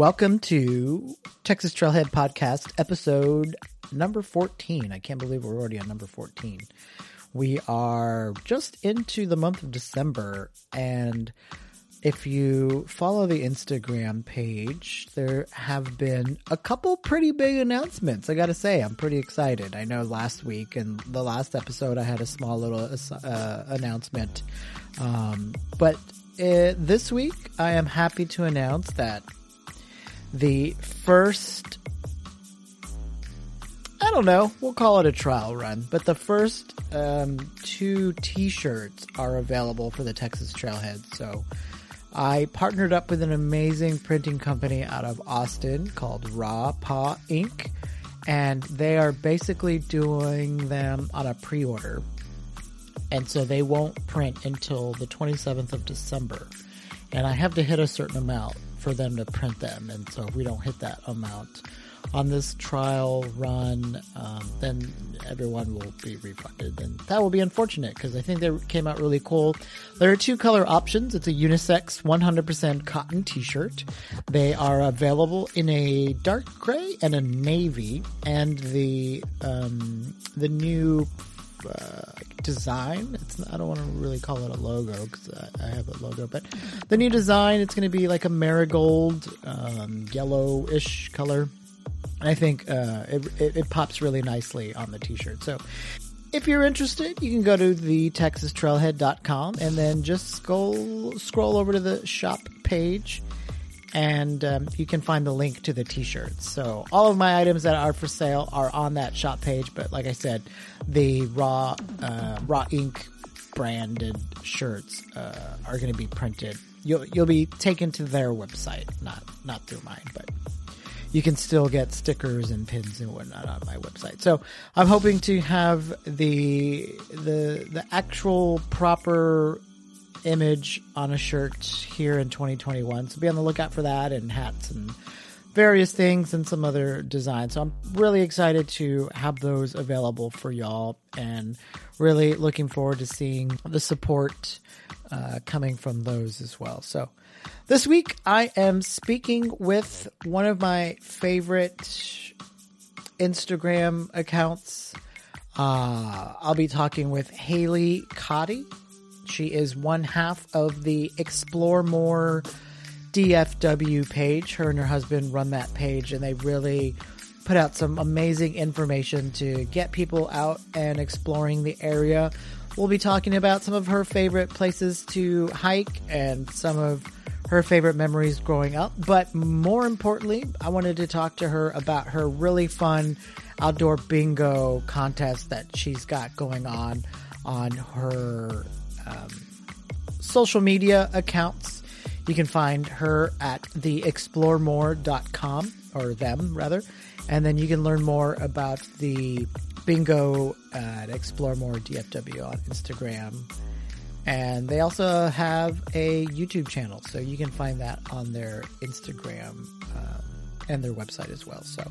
Welcome to Texas Trailhead Podcast, episode number 14. I can't believe we're already on number 14. We are just into the month of December, and if you follow the Instagram page, there have been a couple pretty big announcements. I gotta say, I'm pretty excited. I know last week and the last episode, I had a small little uh, announcement. Um, but uh, this week, I am happy to announce that the first I don't know, we'll call it a trial run, but the first um, two t-shirts are available for the Texas Trailhead. So I partnered up with an amazing printing company out of Austin called Raw Paw Ink, and they are basically doing them on a pre-order. And so they won't print until the 27th of December. And I have to hit a certain amount for them to print them. And so if we don't hit that amount on this trial run, um, then everyone will be refunded. And that will be unfortunate because I think they came out really cool. There are two color options. It's a unisex 100% cotton t-shirt. They are available in a dark gray and a navy. And the, um, the new uh, design. It's I don't want to really call it a logo because I, I, have a logo, but the new design it's going to be like a marigold um, yellowish color. I think uh, it, it, it pops really nicely on the t-shirt. So if you're interested, you can go to the texastrailhead.com and then just scroll scroll over to the shop page and um, you can find the link to the t-shirts. So all of my items that are for sale are on that shop page. But like I said, the raw uh, raw ink branded shirts uh, are going to be printed. You'll you'll be taken to their website, not not through mine, but you can still get stickers and pins and whatnot on my website. So I'm hoping to have the the the actual proper image on a shirt here in 2021. So be on the lookout for that and hats and various things and some other designs. So I'm really excited to have those available for y'all and really looking forward to seeing the support uh, coming from those as well. So this week I am speaking with one of my favorite Instagram accounts. Uh, I'll be talking with Haley Cotty. She is one half of the Explore More DFW page. Her and her husband run that page, and they really put out some amazing information to get people out and exploring the area. We'll be talking about some of her favorite places to hike and some of her favorite memories growing up. But more importantly, I wanted to talk to her about her really fun outdoor bingo contest that she's got going on on her um, social media accounts. You can find her at theexploremore.com or them rather, and then you can learn more about the bingo at Explore More DFW on Instagram. And they also have a YouTube channel, so you can find that on their Instagram um, and their website as well. So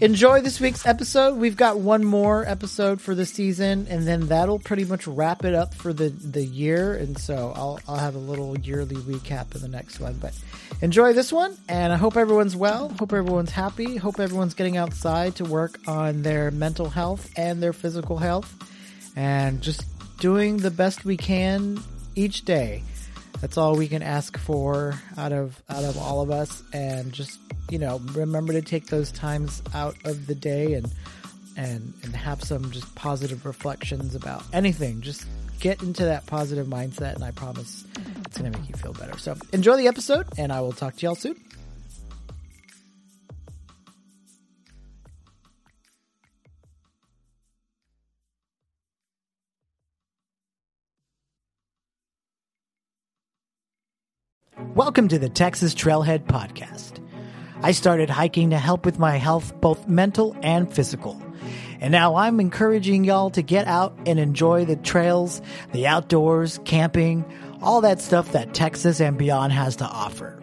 enjoy this week's episode. We've got one more episode for the season, and then that'll pretty much wrap it up for the, the year. And so I'll, I'll have a little yearly recap in the next one. But enjoy this one, and I hope everyone's well. Hope everyone's happy. Hope everyone's getting outside to work on their mental health and their physical health, and just doing the best we can each day. That's all we can ask for out of out of all of us, and just you know remember to take those times out of the day and and and have some just positive reflections about anything. Just get into that positive mindset, and I promise it's going to make you feel better. So enjoy the episode, and I will talk to y'all soon. Welcome to the Texas Trailhead Podcast. I started hiking to help with my health, both mental and physical. And now I'm encouraging y'all to get out and enjoy the trails, the outdoors, camping, all that stuff that Texas and beyond has to offer.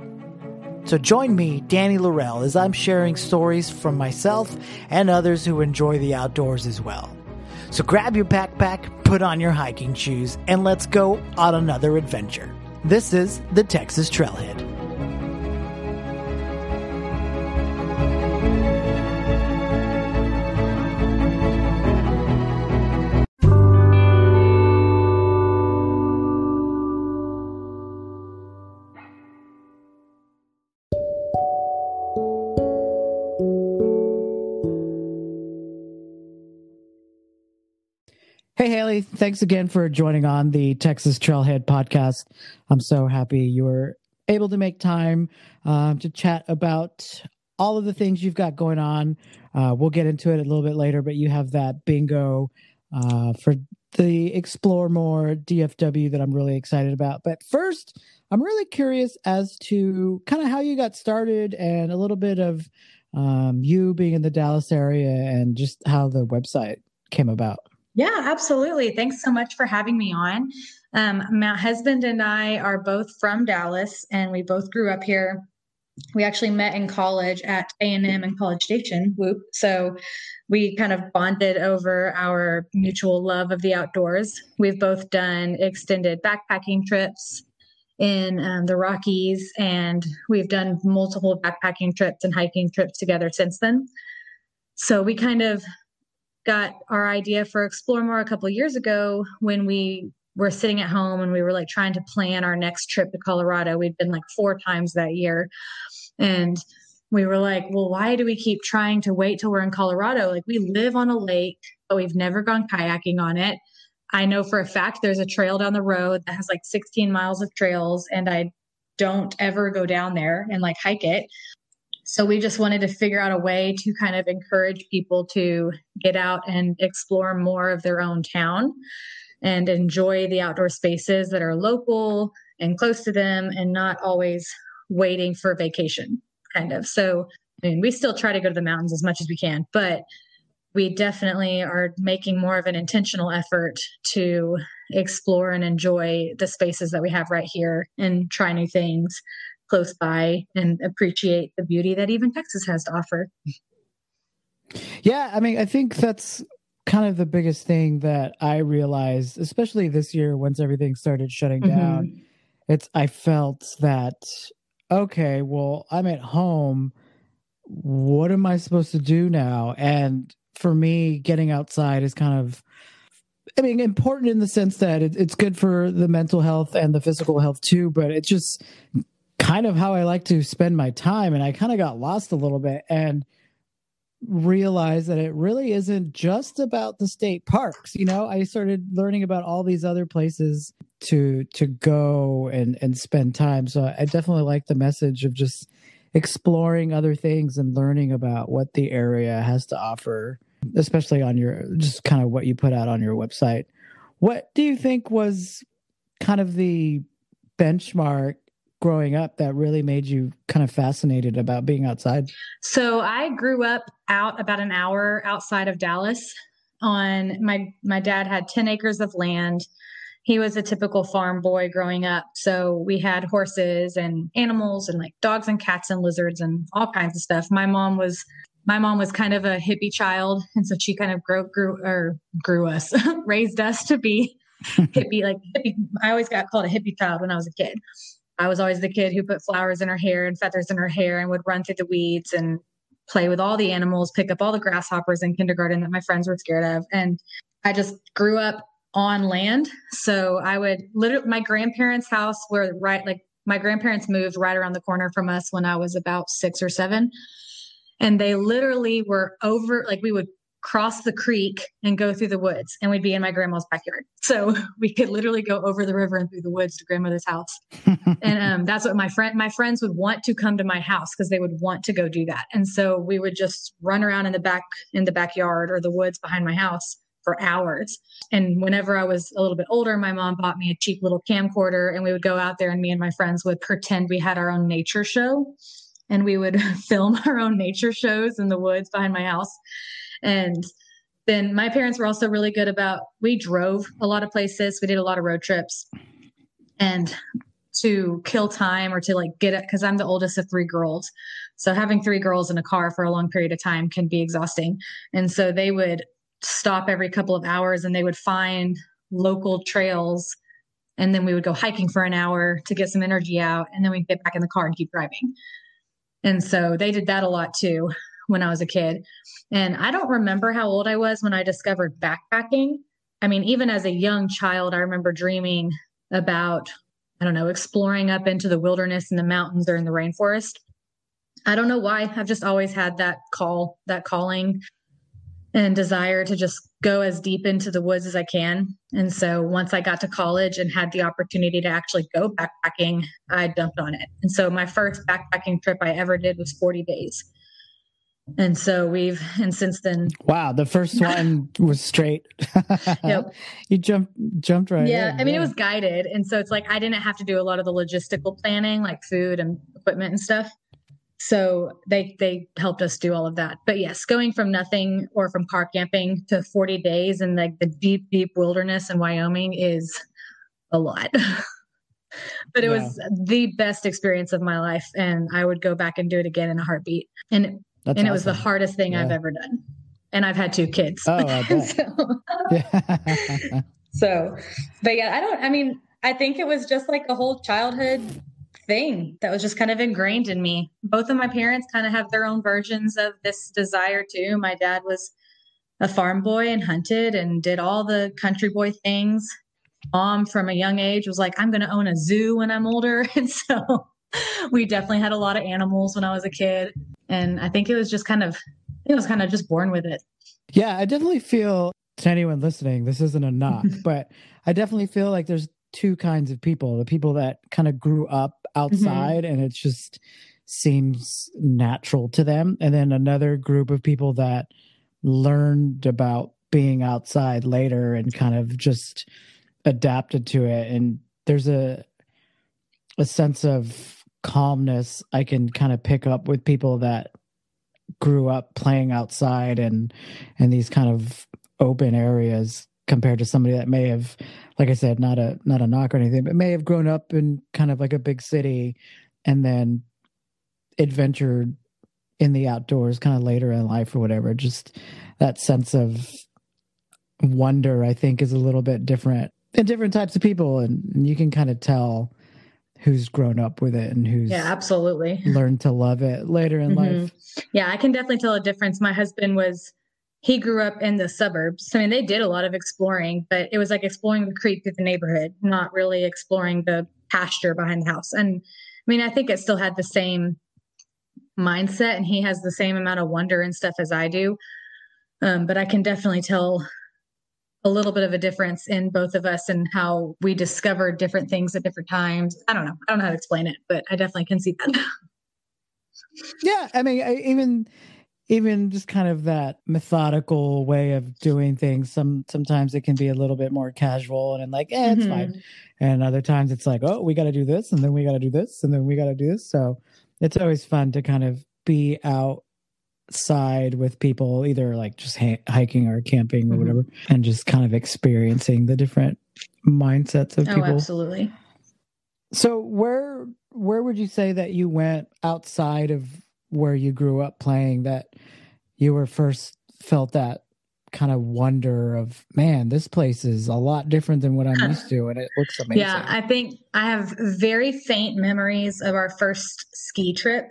So join me, Danny Laurel, as I'm sharing stories from myself and others who enjoy the outdoors as well. So grab your backpack, put on your hiking shoes, and let's go on another adventure. This is the Texas Trailhead. Thanks again for joining on the Texas Trailhead podcast. I'm so happy you were able to make time um, to chat about all of the things you've got going on. Uh, we'll get into it a little bit later, but you have that bingo uh, for the Explore More DFW that I'm really excited about. But first, I'm really curious as to kind of how you got started and a little bit of um, you being in the Dallas area and just how the website came about. Yeah, absolutely. Thanks so much for having me on. Um, my husband and I are both from Dallas, and we both grew up here. We actually met in college at A and M and College Station. Whoop! So we kind of bonded over our mutual love of the outdoors. We've both done extended backpacking trips in um, the Rockies, and we've done multiple backpacking trips and hiking trips together since then. So we kind of got our idea for Explore More a couple years ago when we were sitting at home and we were like trying to plan our next trip to Colorado. We'd been like four times that year. And we were like, well, why do we keep trying to wait till we're in Colorado? Like, we live on a lake, but we've never gone kayaking on it. I know for a fact there's a trail down the road that has like 16 miles of trails, and I don't ever go down there and like hike it. So we just wanted to figure out a way to kind of encourage people to get out and explore more of their own town and enjoy the outdoor spaces that are local and close to them and not always waiting for vacation kind of. So I mean, we still try to go to the mountains as much as we can, but we definitely are making more of an intentional effort to explore and enjoy the spaces that we have right here and try new things close by and appreciate the beauty that even Texas has to offer. Yeah, I mean, I think that's kind of the biggest thing that I realized, especially this year once everything started shutting mm-hmm. down. It's I felt that okay, well, I'm at home. What am I supposed to do now? And for me, getting outside is kind of I mean, important in the sense that it, it's good for the mental health and the physical health too, but it's just kind of how I like to spend my time. And I kind of got lost a little bit and realized that it really isn't just about the state parks. You know, I started learning about all these other places to to go and and spend time. So I definitely like the message of just exploring other things and learning about what the area has to offer, especially on your just kind of what you put out on your website. What do you think was kind of the benchmark growing up that really made you kind of fascinated about being outside? So I grew up out about an hour outside of Dallas. On my my dad had 10 acres of land. He was a typical farm boy growing up. So we had horses and animals and like dogs and cats and lizards and all kinds of stuff. My mom was my mom was kind of a hippie child and so she kind of grew grew or grew us raised us to be hippie like hippie i always got called a hippie child when i was a kid I was always the kid who put flowers in her hair and feathers in her hair and would run through the weeds and play with all the animals, pick up all the grasshoppers in kindergarten that my friends were scared of. And I just grew up on land. So I would literally, my grandparents' house were right, like my grandparents moved right around the corner from us when I was about six or seven. And they literally were over, like we would cross the creek and go through the woods and we'd be in my grandma's backyard. So we could literally go over the river and through the woods to grandmother's house. And um, that's what my friend my friends would want to come to my house because they would want to go do that. And so we would just run around in the back in the backyard or the woods behind my house for hours. And whenever i was a little bit older my mom bought me a cheap little camcorder and we would go out there and me and my friends would pretend we had our own nature show and we would film our own nature shows in the woods behind my house and then my parents were also really good about we drove a lot of places. We did a lot of road trips. And to kill time or to like get it because I'm the oldest of three girls. So having three girls in a car for a long period of time can be exhausting. And so they would stop every couple of hours and they would find local trails and then we would go hiking for an hour to get some energy out and then we'd get back in the car and keep driving. And so they did that a lot too when I was a kid. And I don't remember how old I was when I discovered backpacking. I mean, even as a young child, I remember dreaming about, I don't know, exploring up into the wilderness in the mountains or in the rainforest. I don't know why. I've just always had that call, that calling. and desire to just go as deep into the woods as I can. And so once I got to college and had the opportunity to actually go backpacking, I jumped on it. And so my first backpacking trip I ever did was 40 days. And so we've, and since then. Wow. The first one was straight. yep. You jumped, jumped right. In. Yeah. In. I mean, yeah. it was guided. And so it's like, I didn't have to do a lot of the logistical planning, like food and equipment and stuff. So they they helped us do all of that. But yes, going from nothing or from car camping to 40 days in like the deep, deep wilderness in Wyoming is a lot. but it yeah. was the best experience of my life. And I would go back and do it again in a heartbeat. And That's and awesome. it was the hardest thing yeah. I've ever done. And I've had two kids. Oh, so, so, but yeah, I don't, I mean, I think it was just like a whole childhood thing that was just kind of ingrained in me. Both of my parents kind of have their own versions of this desire too. My dad was a farm boy and hunted and did all the country boy things. Mom, from a young age, was like, I'm going to own a zoo when I'm older. And so we definitely had a lot of animals when I was a kid. And I think it was just kind of, it was kind of just born with it. Yeah, I definitely feel to anyone listening, this isn't a knock, but I definitely feel like there's two kinds of people the people that kind of grew up outside mm-hmm. and it just seems natural to them and then another group of people that learned about being outside later and kind of just adapted to it and there's a a sense of calmness i can kind of pick up with people that grew up playing outside and and these kind of open areas compared to somebody that may have like I said, not a not a knock or anything, but may have grown up in kind of like a big city and then adventured in the outdoors kind of later in life or whatever. Just that sense of wonder, I think, is a little bit different in different types of people, and, and you can kind of tell who's grown up with it and who's yeah absolutely learned to love it later in mm-hmm. life yeah i can definitely tell a difference my husband was he grew up in the suburbs. I mean, they did a lot of exploring, but it was like exploring the creek through the neighborhood, not really exploring the pasture behind the house. And I mean, I think it still had the same mindset, and he has the same amount of wonder and stuff as I do. Um, but I can definitely tell a little bit of a difference in both of us and how we discovered different things at different times. I don't know. I don't know how to explain it, but I definitely can see that. yeah, I mean, I, even even just kind of that methodical way of doing things some sometimes it can be a little bit more casual and like eh, it's mm-hmm. fine and other times it's like oh we got to do this and then we got to do this and then we got to do this so it's always fun to kind of be outside with people either like just ha- hiking or camping or mm-hmm. whatever and just kind of experiencing the different mindsets of oh, people. absolutely. So where where would you say that you went outside of where you grew up playing that you were first felt that kind of wonder of man this place is a lot different than what i'm used to and it looks amazing yeah i think i have very faint memories of our first ski trip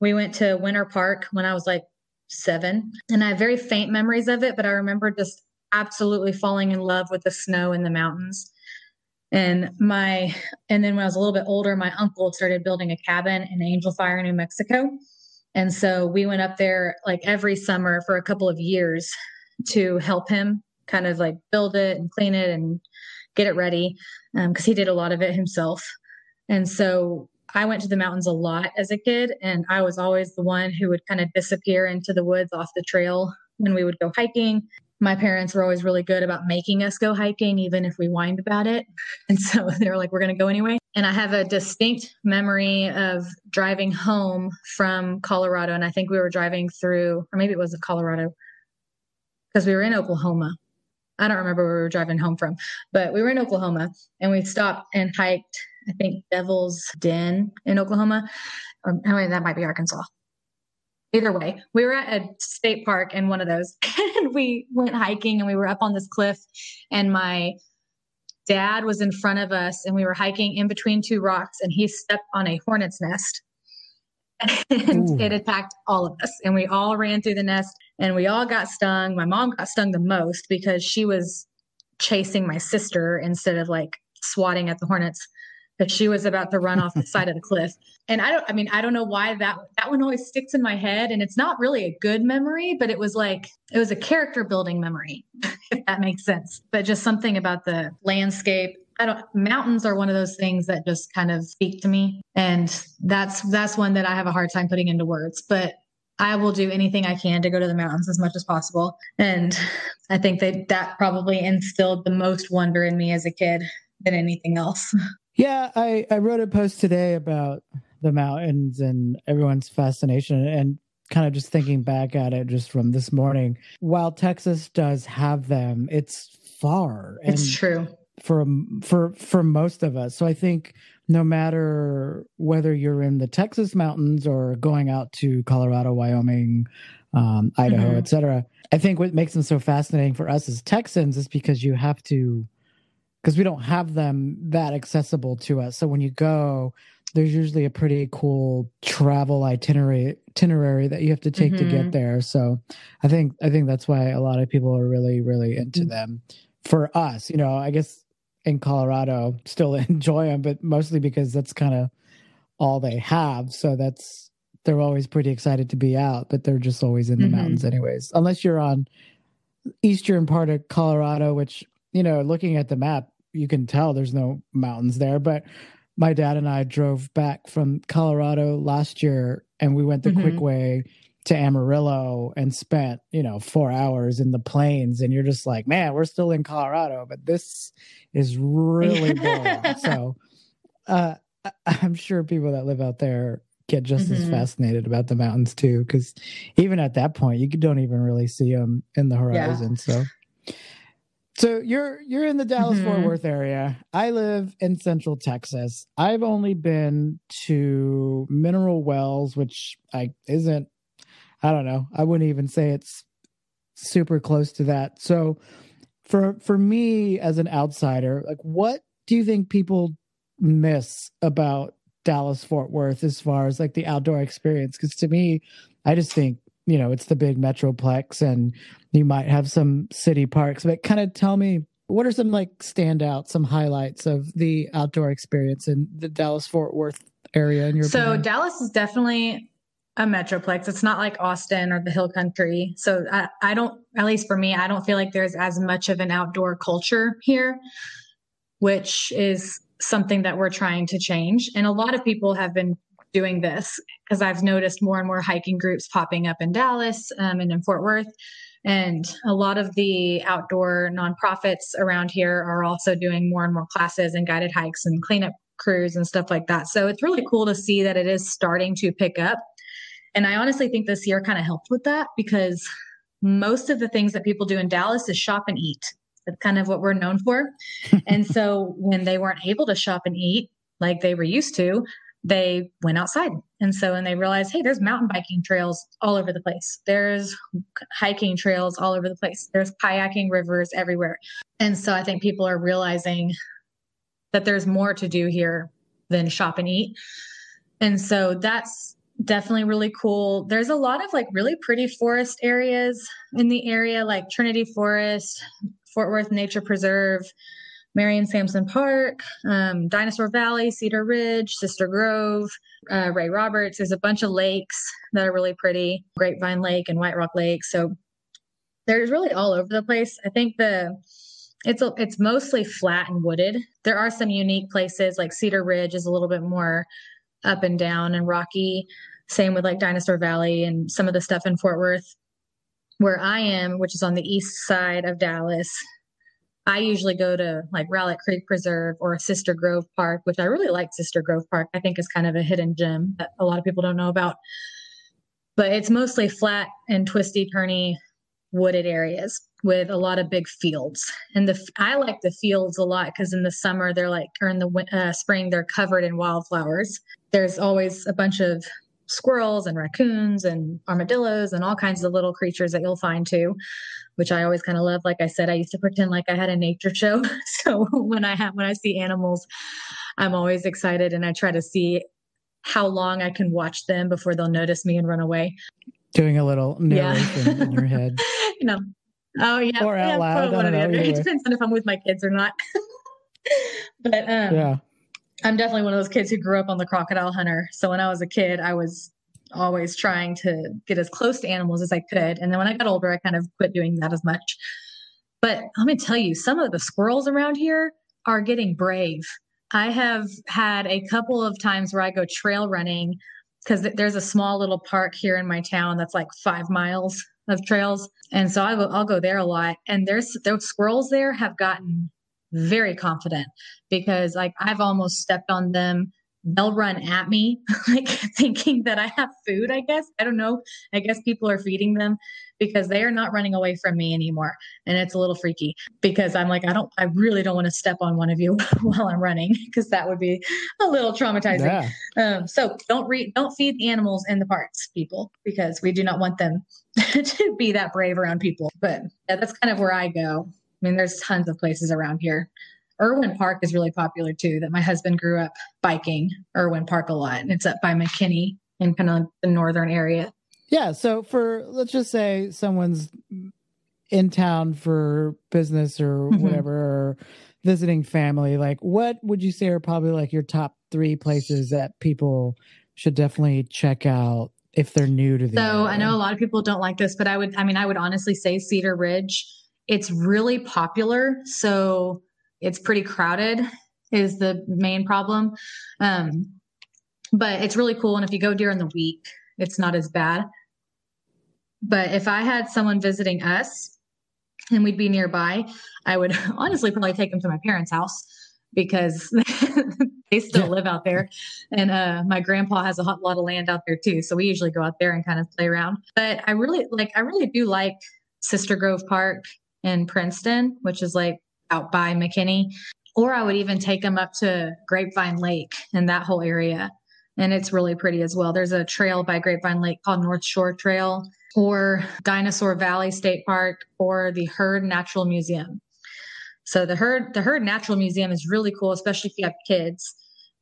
we went to winter park when i was like seven and i have very faint memories of it but i remember just absolutely falling in love with the snow in the mountains and my, and then when I was a little bit older, my uncle started building a cabin in Angel Fire, New Mexico. And so we went up there like every summer for a couple of years to help him kind of like build it and clean it and get it ready because um, he did a lot of it himself. And so I went to the mountains a lot as a kid, and I was always the one who would kind of disappear into the woods off the trail when we would go hiking my parents were always really good about making us go hiking, even if we whined about it. And so they were like, we're going to go anyway. And I have a distinct memory of driving home from Colorado. And I think we were driving through, or maybe it was Colorado, because we were in Oklahoma. I don't remember where we were driving home from, but we were in Oklahoma and we stopped and hiked, I think, Devil's Den in Oklahoma. Um, I mean, that might be Arkansas either way, we were at a state park in one of those and we went hiking and we were up on this cliff and my dad was in front of us and we were hiking in between two rocks and he stepped on a hornet's nest and Ooh. it attacked all of us and we all ran through the nest and we all got stung. My mom got stung the most because she was chasing my sister instead of like swatting at the hornets. That she was about to run off the side of the cliff. And I don't I mean I don't know why that that one always sticks in my head and it's not really a good memory, but it was like it was a character building memory if that makes sense. But just something about the landscape I don't mountains are one of those things that just kind of speak to me and that's that's one that I have a hard time putting into words. But I will do anything I can to go to the mountains as much as possible. And I think that that probably instilled the most wonder in me as a kid than anything else. Yeah, I, I wrote a post today about the mountains and everyone's fascination and kind of just thinking back at it just from this morning. While Texas does have them, it's far. It's true. For for for most of us. So I think no matter whether you're in the Texas mountains or going out to Colorado, Wyoming, um, Idaho, mm-hmm. etc. I think what makes them so fascinating for us as Texans is because you have to, because we don't have them that accessible to us. So when you go, there's usually a pretty cool travel itinerary itinerary that you have to take mm-hmm. to get mm-hmm. there. So I think I think that's why a lot of people are really really into mm-hmm. them. For us, you know, I guess in Colorado still enjoy them, but mostly because that's kind of all they have. So that's they're always pretty excited to be out, but they're just always in the mm-hmm. mountains anyways. Unless you're on eastern part of Colorado, which you know, looking at the map, you can tell there's no mountains there. But my dad and I drove back from Colorado last year, and we went the mm-hmm. quick way to Amarillo and spent, you know, four hours in the plains. And you're just like, man, we're still in Colorado, but this is really boring. so uh, I'm sure people that live out there get just mm-hmm. as fascinated about the mountains too, because even at that point, you don't even really see them in the horizon. Yeah. So. So you're you're in the Dallas Fort mm-hmm. Worth area. I live in Central Texas. I've only been to Mineral Wells, which I isn't I don't know. I wouldn't even say it's super close to that. So for for me as an outsider, like what do you think people miss about Dallas Fort Worth as far as like the outdoor experience? Because to me, I just think you know it's the big metroplex, and you might have some city parks. But kind of tell me what are some like standout, some highlights of the outdoor experience in the Dallas Fort Worth area? In your so opinion? Dallas is definitely a metroplex. It's not like Austin or the Hill Country. So I, I don't, at least for me, I don't feel like there's as much of an outdoor culture here, which is something that we're trying to change. And a lot of people have been doing this because I've noticed more and more hiking groups popping up in Dallas um, and in Fort Worth. And a lot of the outdoor nonprofits around here are also doing more and more classes and guided hikes and cleanup crews and stuff like that. So it's really cool to see that it is starting to pick up and I honestly think this year kind of helped with that because most of the things that people do in Dallas is shop and eat. That's kind of what we're known for. and so when they weren't able to shop and eat like they were used to, they went outside. And so when they realized, hey, there's mountain biking trails all over the place. There's hiking trails all over the place. There's kayaking rivers everywhere. And so I think people are realizing that there's more to do here than shop and eat. And so that's definitely really cool. There's a lot of like really pretty forest areas in the area, like Trinity Forest, Fort Worth Nature Preserve, Marion Sansom Park, um, Dinosaur Valley, Cedar Ridge, Sister Grove, uh, Ray Roberts. There's a bunch of lakes that are really pretty, Grapevine Lake and White Rock Lake. So there's really all over the place. I think the it's a, it's mostly flat and wooded. There are some unique places like Cedar Ridge is a little bit more up and down and rocky. Same with like Dinosaur Valley and some of the stuff in Fort Worth. Where I am, which is on the east side of Dallas, I usually go to like Rowlett Creek Preserve or Sister Grove Park, which I really like Sister Grove Park. I think is kind of a hidden gem that a lot of people don't know about. But it's mostly flat and twisty, turny, wooded areas with a lot of big fields. And the I like the fields a lot because in the summer they're like, or in the uh, spring they're covered in wildflowers. There's always a bunch of squirrels and raccoons and armadillos and all kinds of little creatures that you'll find too which i always kind of love. Like i said i used to pretend like i had a nature show. So when i have when i see animals i'm always excited and i try to see how long i can watch them before they'll notice me and run away. Doing a little narration yeah. in your head. You know oh yeah. Or out yeah, loud. I don't know, it depends on if i'm with my kids or not. But um yeah I'm definitely one of those kids who grew up on the crocodile hunter. So when I was a kid, I was always trying to get as close to animals as I could. And then when I got older, I kind of quit doing that as much. But let me tell you, some of the squirrels around here are getting brave. I have had a couple of times where I go trail running because there's a small little park here in my town that's like five miles of trails. And so I will, I'll go there a lot. And there's those squirrels there have gotten very confident because like I've almost stepped on them they'll run at me, like thinking that I have food, I guess. I don't know. I guess people are feeding them because they are not running away from me anymore. And it's a little freaky because I'm like, I don't, I really don't want to step on one of you while I'm running because that would be a little traumatizing. Yeah. Um, so don't read, don't feed the animals in the parks, people, because we do not want them to be that brave around people. But yeah, that's kind of where I go. I mean, there's tons of places around here Erwin Park is really popular too. That my husband grew up biking Erwin Park a lot. And it's up by McKinney in kind of the northern area. Yeah. So for let's just say someone's in town for business or mm-hmm. whatever, or visiting family, like what would you say are probably like your top three places that people should definitely check out if they're new to the So area? I know a lot of people don't like this, but I would I mean I would honestly say Cedar Ridge. It's really popular. So it's pretty crowded is the main problem. Um, but it's really cool. And if you go during the week, it's not as bad. But if I had someone visiting us and we'd be nearby, I would honestly probably take them to my parents' house because they still yeah. live out there. And uh, my grandpa has a lot of land out there too. So we usually go out there and kind of play around. But I really like, I really do like Sister Grove Park in Princeton, which is like out by McKinney. Or I would even take them up to Grapevine Lake and that whole area. And it's really pretty as well. There's a trail by Grapevine Lake called North Shore Trail or Dinosaur Valley State Park or the Heard Natural Museum. So the Heard the Heard Natural Museum is really cool, especially if you have kids,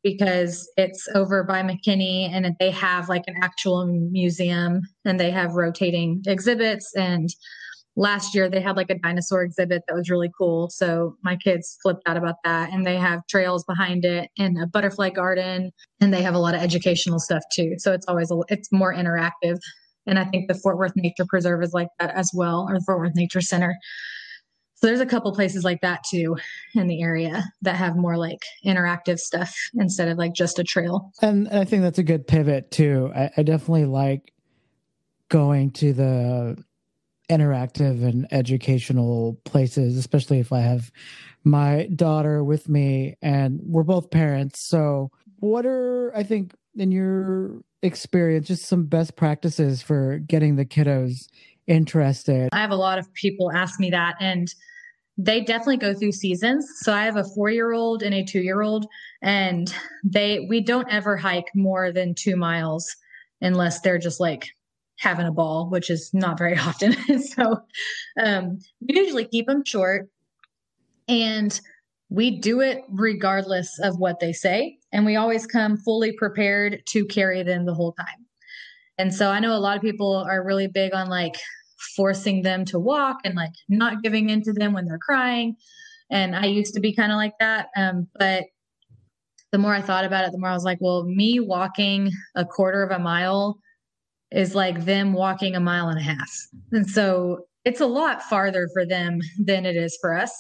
because it's over by McKinney and they have like an actual museum and they have rotating exhibits and last year they had like a dinosaur exhibit that was really cool. So my kids flipped out about that. And they have trails behind it and a butterfly garden. And they have a lot of educational stuff too. So it's always, a, it's more interactive. And I think the Fort Worth Nature Preserve is like that as well, or the Fort Worth Nature Center. So there's a couple places like that too in the area that have more like interactive stuff instead of like just a trail. And I think that's a good pivot too. I, I definitely like going to the interactive and educational places, especially if I have my daughter with me and we're both parents. So, what are, I think, in your experience, just some best practices for getting the kiddos interested? I have a lot of people ask me that, and they definitely go through seasons. So I have a four year old and a two year old, and they we don't ever hike more than two miles unless they're just like having a ball, which is not very often. so um, we usually keep them short and we do it regardless of what they say. And we always come fully prepared to carry them the whole time. And so I know a lot of people are really big on like forcing them to walk and like not giving in to them when they're crying. And I used to be kind of like that. Um, but the more I thought about it, the more I was like, well, me walking a quarter of a mile is like them walking a mile and a half. And so it's a lot farther for them than it is for us.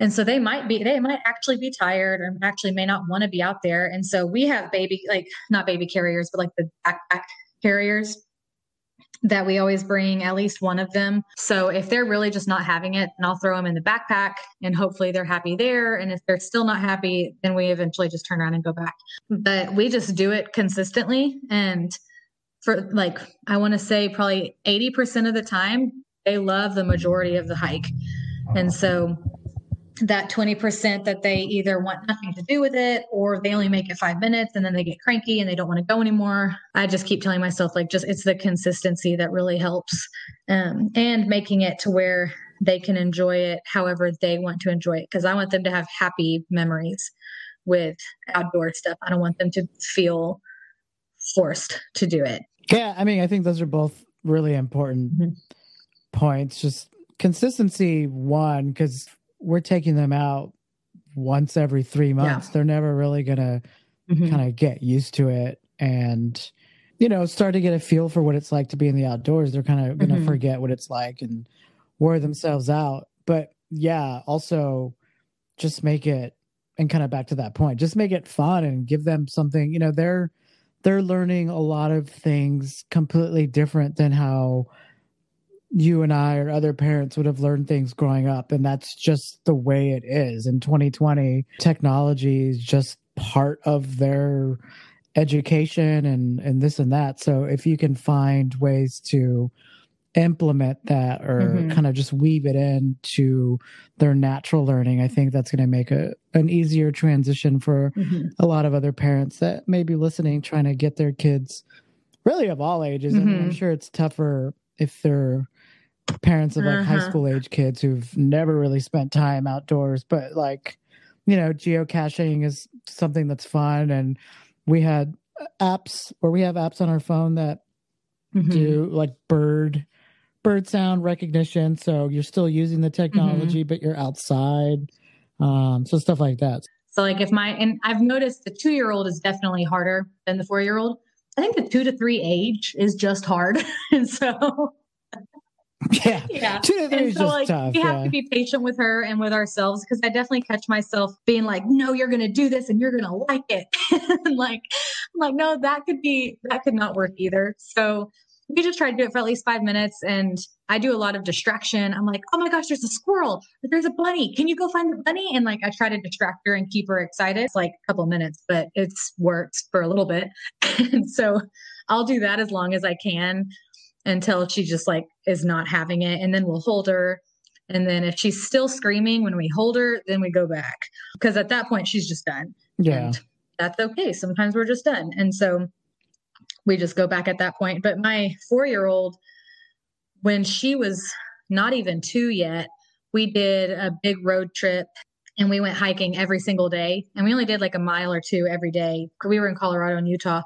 And so they might be, they might actually be tired or actually may not want to be out there. And so we have baby, like not baby carriers, but like the backpack carriers that we always bring at least one of them. So if they're really just not having it, and I'll throw them in the backpack and hopefully they're happy there. And if they're still not happy, then we eventually just turn around and go back. But we just do it consistently. And for like I want to say probably 80% of the time they love the majority of the hike. And so that 20% that they either want nothing to do with it or they only make it 5 minutes and then they get cranky and they don't want to go anymore. I just keep telling myself like just it's the consistency that really helps um, and making it to where they can enjoy it however they want to enjoy it because I want them to have happy memories with outdoor stuff. I don't want them to feel forced to do it. Yeah, I mean, I think those are both really important mm-hmm. points. Just consistency, one, because we're taking them out once every three months. Yeah. They're never really going to mm-hmm. kind of get used to it and, you know, start to get a feel for what it's like to be in the outdoors. They're kind of going to mm-hmm. forget what it's like and wear themselves out. But yeah, also just make it and kind of back to that point, just make it fun and give them something, you know, they're they're learning a lot of things completely different than how you and I or other parents would have learned things growing up. And that's just the way it is. In 2020, technology is just part of their education and, and this and that. So if you can find ways to implement that or mm-hmm. kind of just weave it into their natural learning, I think that's going to make a an easier transition for mm-hmm. a lot of other parents that may be listening, trying to get their kids really of all ages. Mm-hmm. I mean, I'm mm-hmm. sure it's tougher if they're parents of like uh-huh. high school age kids who've never really spent time outdoors, but like, you know, geocaching is something that's fun. And we had apps or we have apps on our phone that mm-hmm. do like bird bird sound recognition so you're still using the technology mm-hmm. but you're outside um so stuff like that so like if my and i've noticed the two year old is definitely harder than the four year old i think the two to three age is just hard and so Yeah. Yeah. Two to three is so, just like, tough. We yeah. have to be patient with her and with ourselves because I definitely catch myself being like, no, you're going to do this and you're going to like it. and like, I'm like, no, that could be, that could not work either. So we just try to do it for at least five minutes. And I do a lot of distraction. I'm like, oh my gosh, there's a squirrel. There's a bunny. Can you go find the bunny? And like, I try to distract her and keep her excited. It's like a couple minutes, but it's worked for a little bit. and so I'll do that as long as I can until she just like is not having it and then we'll hold her and then if she's still screaming when we hold her then we go back because at that point she's just done yeah and that's okay sometimes we're just done and so we just go back at that point but my 4 year old when she was not even 2 yet we did a big road trip and we went hiking every single day and we only did like a mile or two every day we were in Colorado and Utah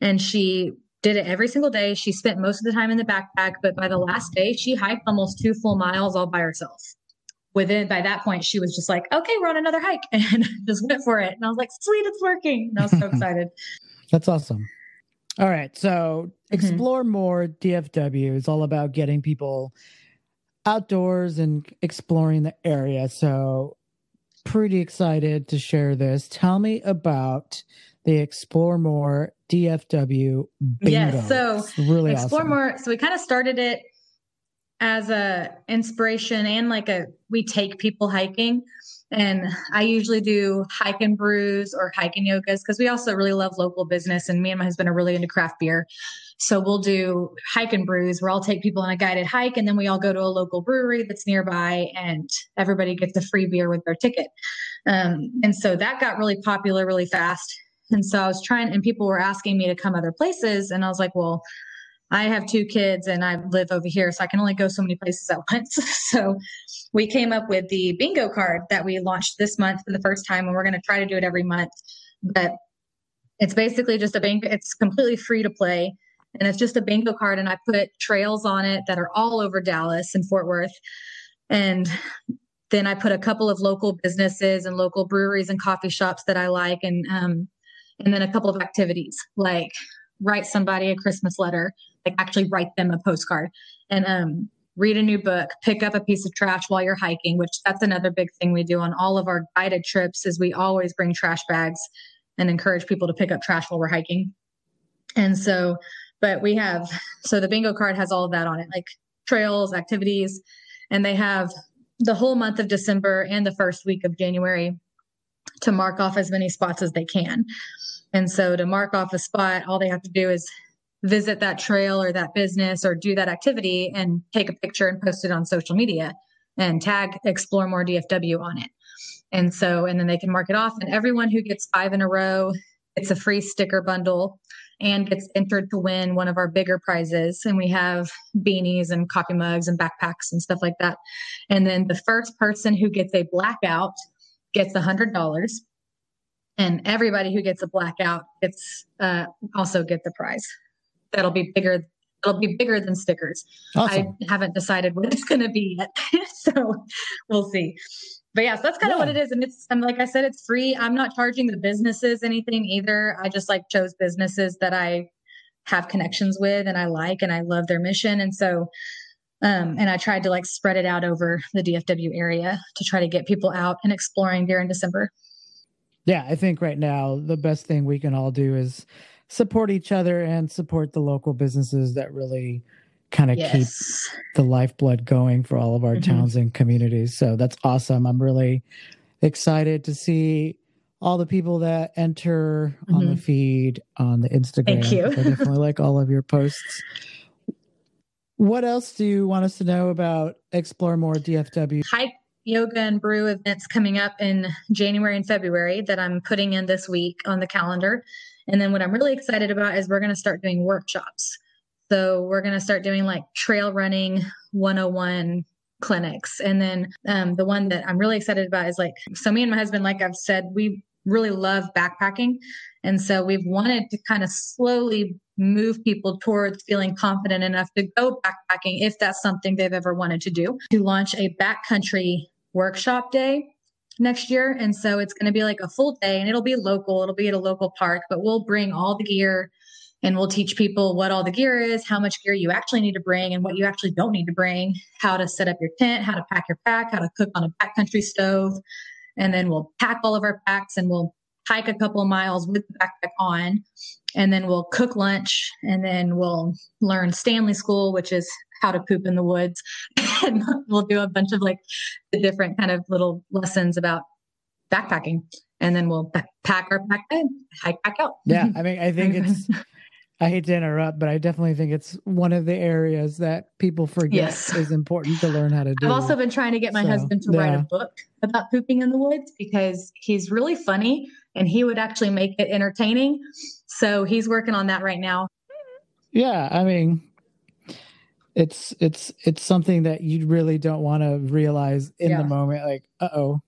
and she did it every single day. She spent most of the time in the backpack, but by the last day, she hiked almost two full miles all by herself. Within by that point, she was just like, "Okay, we're on another hike," and just went for it. And I was like, "Sweet, it's working!" And I was so excited. That's awesome. All right, so mm-hmm. explore mm-hmm. more DFW is all about getting people outdoors and exploring the area. So, pretty excited to share this. Tell me about the Explore More DFW bingo. Yes, so really Explore awesome. More. So we kind of started it as a inspiration and like a we take people hiking. And I usually do hike and brews or hike and yogas because we also really love local business. And me and my husband are really into craft beer. So we'll do hike and brews where I'll take people on a guided hike and then we all go to a local brewery that's nearby and everybody gets a free beer with their ticket. Um, and so that got really popular really fast. And so I was trying, and people were asking me to come other places. And I was like, well, I have two kids and I live over here, so I can only go so many places at once. so we came up with the bingo card that we launched this month for the first time, and we're going to try to do it every month. But it's basically just a bingo, it's completely free to play. And it's just a bingo card, and I put trails on it that are all over Dallas and Fort Worth. And then I put a couple of local businesses and local breweries and coffee shops that I like, and um, and then a couple of activities like write somebody a Christmas letter, like actually write them a postcard and um, read a new book, pick up a piece of trash while you're hiking, which that's another big thing we do on all of our guided trips is we always bring trash bags and encourage people to pick up trash while we're hiking. And so, but we have, so the bingo card has all of that on it, like trails, activities, and they have the whole month of December and the first week of January to mark off as many spots as they can. And so to mark off a spot, all they have to do is visit that trail or that business or do that activity and take a picture and post it on social media and tag explore more DFW on it. And so, and then they can mark it off. And everyone who gets five in a row gets a free sticker bundle and gets entered to win one of our bigger prizes. And we have beanies and coffee mugs and backpacks and stuff like that. And then the first person who gets a blackout gets a hundred dollars and everybody who gets a blackout gets uh, also get the prize. That'll be bigger. It'll be bigger than stickers. Awesome. I haven't decided what it's going to be yet, so we'll see. but yeah, so that's kind of what it is. And it's, I'm like I said, it's free. I'm not charging the businesses anything either. I just like chose businesses that I have connections with and I like and I love their mission. And so, um, and I tried to like spread it out over the DFW area to try to get people out and exploring during December. Yeah, I think right now the best thing we can all do is support each other and support the local businesses that really kind of yes. keep the lifeblood going for all of our mm-hmm. towns and communities. So that's awesome. I'm really excited to see all the people that enter mm-hmm. on the mm-hmm. feed on the Instagram. Thank you. I definitely like all of your posts. What else do you want us to know about Explore More DFW? Hike, yoga, and brew events coming up in January and February that I'm putting in this week on the calendar. And then what I'm really excited about is we're going to start doing workshops. So we're going to start doing like trail running 101 clinics. And then um, the one that I'm really excited about is like, so me and my husband, like I've said, we really love backpacking. And so we've wanted to kind of slowly move people towards feeling confident enough to go backpacking if that's something they've ever wanted to do, to launch a backcountry workshop day next year. And so it's going to be like a full day and it'll be local, it'll be at a local park, but we'll bring all the gear and we'll teach people what all the gear is, how much gear you actually need to bring and what you actually don't need to bring, how to set up your tent, how to pack your pack, how to cook on a backcountry stove. And then we'll pack all of our packs and we'll hike a couple of miles with the backpack on. And then we'll cook lunch and then we'll learn Stanley School, which is how to poop in the woods. and we'll do a bunch of like the different kind of little lessons about backpacking. And then we'll pack our backpack, hike back out. Yeah. I mean, I think it's I hate to interrupt, but I definitely think it's one of the areas that people forget yes. is important to learn how to do. I've also been trying to get my so, husband to yeah. write a book about pooping in the woods because he's really funny and he would actually make it entertaining. So he's working on that right now. Yeah, I mean, it's it's it's something that you really don't want to realize in yeah. the moment. Like, uh oh,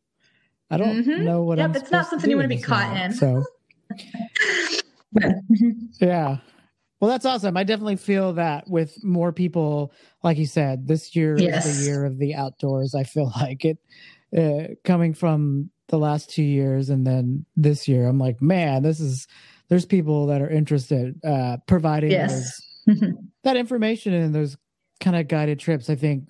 I don't mm-hmm. know what. Yep, I'm it's not something you want to be caught in. So. yeah well, that's awesome. I definitely feel that with more people, like you said, this year yes. is the year of the outdoors. I feel like it uh, coming from the last two years and then this year. I'm like, man, this is there's people that are interested uh, providing yes. those, that information and those kind of guided trips. I think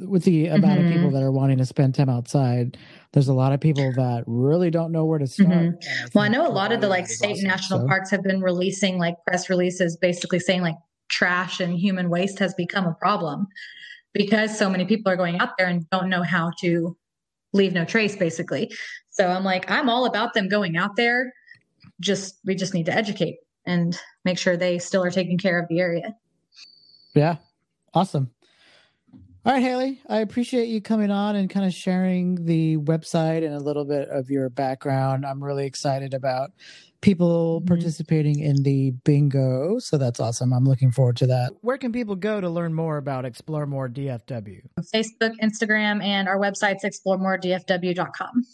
with the amount mm-hmm. of people that are wanting to spend time outside, there's a lot of people that really don't know where to start. Mm-hmm. Well, I know a lot of the like state awesome, national so. parks have been releasing like press releases basically saying like trash and human waste has become a problem because so many people are going out there and don't know how to leave no trace basically. So I'm like I'm all about them going out there. Just we just need to educate and make sure they still are taking care of the area. Yeah. Awesome. All right, Haley, I appreciate you coming on and kind of sharing the website and a little bit of your background. I'm really excited about people mm-hmm. participating in the bingo. So that's awesome. I'm looking forward to that. Where can people go to learn more about Explore More DFW? Facebook, Instagram, and our website's exploremoredfw.com.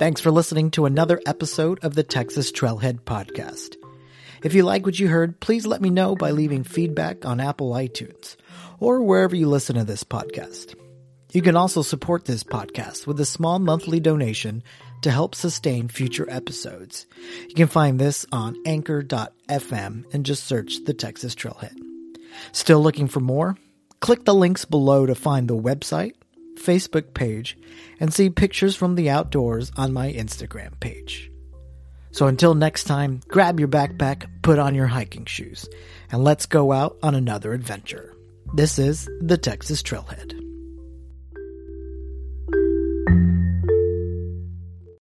Thanks for listening to another episode of the Texas Trailhead Podcast. If you like what you heard, please let me know by leaving feedback on Apple iTunes or wherever you listen to this podcast. You can also support this podcast with a small monthly donation to help sustain future episodes. You can find this on anchor.fm and just search the Texas Trailhead. Still looking for more? Click the links below to find the website, Facebook page and see pictures from the outdoors on my Instagram page. So until next time, grab your backpack, put on your hiking shoes, and let's go out on another adventure. This is the Texas Trailhead.